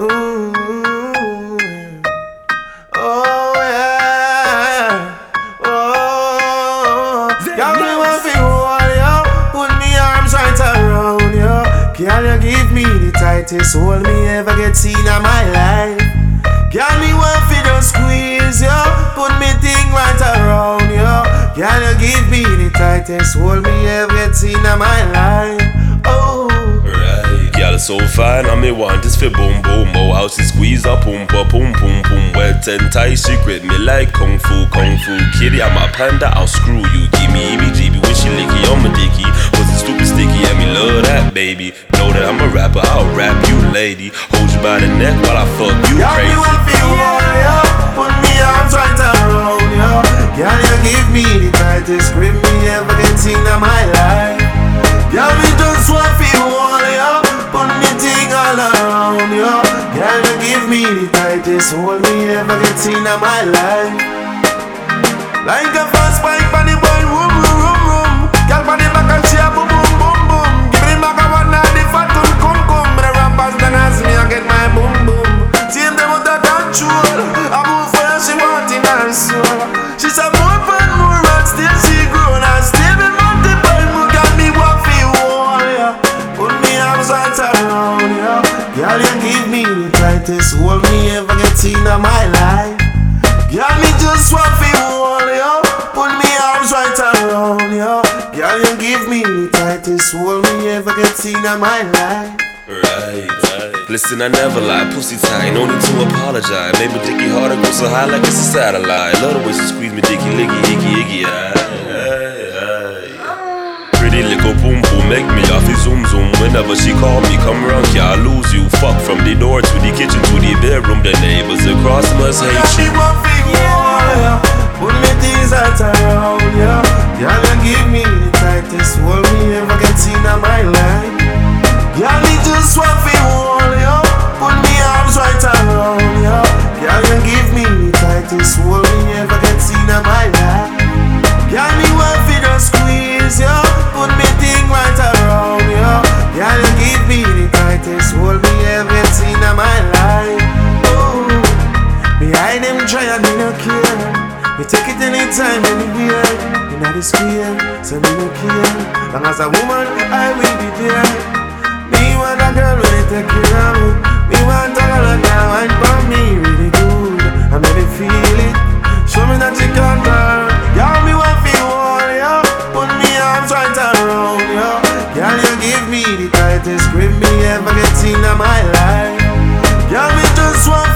Oh yeah. Oh. Girl, want fi hold you, put me arms right around you. You give me the tightest hold me ever get seen in my life. Girl, me want fi just squeeze you, put me thing right around you. Girl, you give me the tightest hold me ever get seen in my life. Oh. So fine, and me want is fi boom boom. Mo house is squeeze up, boom boom boom boom boom. Wet and tight, she grip me like kung fu kung fu. Kitty, I'm a panda, I'll screw you. Give me EBGB when she licky on my dicky. Was it stupid sticky? And me love that baby. Know that I'm a rapper, I'll rap you, lady. Hold you by the neck while I fuck you me crazy. want fi hold you, put me arms right around hold me ever get in my life. Like a ever get seen in my life. Girl, me just want fi hold you Put me arms right around you Girl, you give me the tightest hold me ever get seen in my life Right, right. Listen, I never lie. Pussy tight, no need to apologize. Made my dicky harder, go so high like it's a satellite. Love the way she squeeze me dicky, licky, icky, icky. Aye, aye, aye. Pretty little boom boom, make me Whenever she call me, come round, yeah, I lose you. Fuck from the door to the kitchen to the bedroom. The neighbors across must hate me you. want fi hold you Put me things right no care Me take it anytime, anywhere. Know the square, so me no care Long as a woman, I will be there. Me want a girl when take care of me Me want a girl that wine for me really good. I make me feel it Show me that you can girl Girl, me want feel hold you Put me arms right around you Girl, you give me the tightest grip me ever get seen in my life. Girl, me just want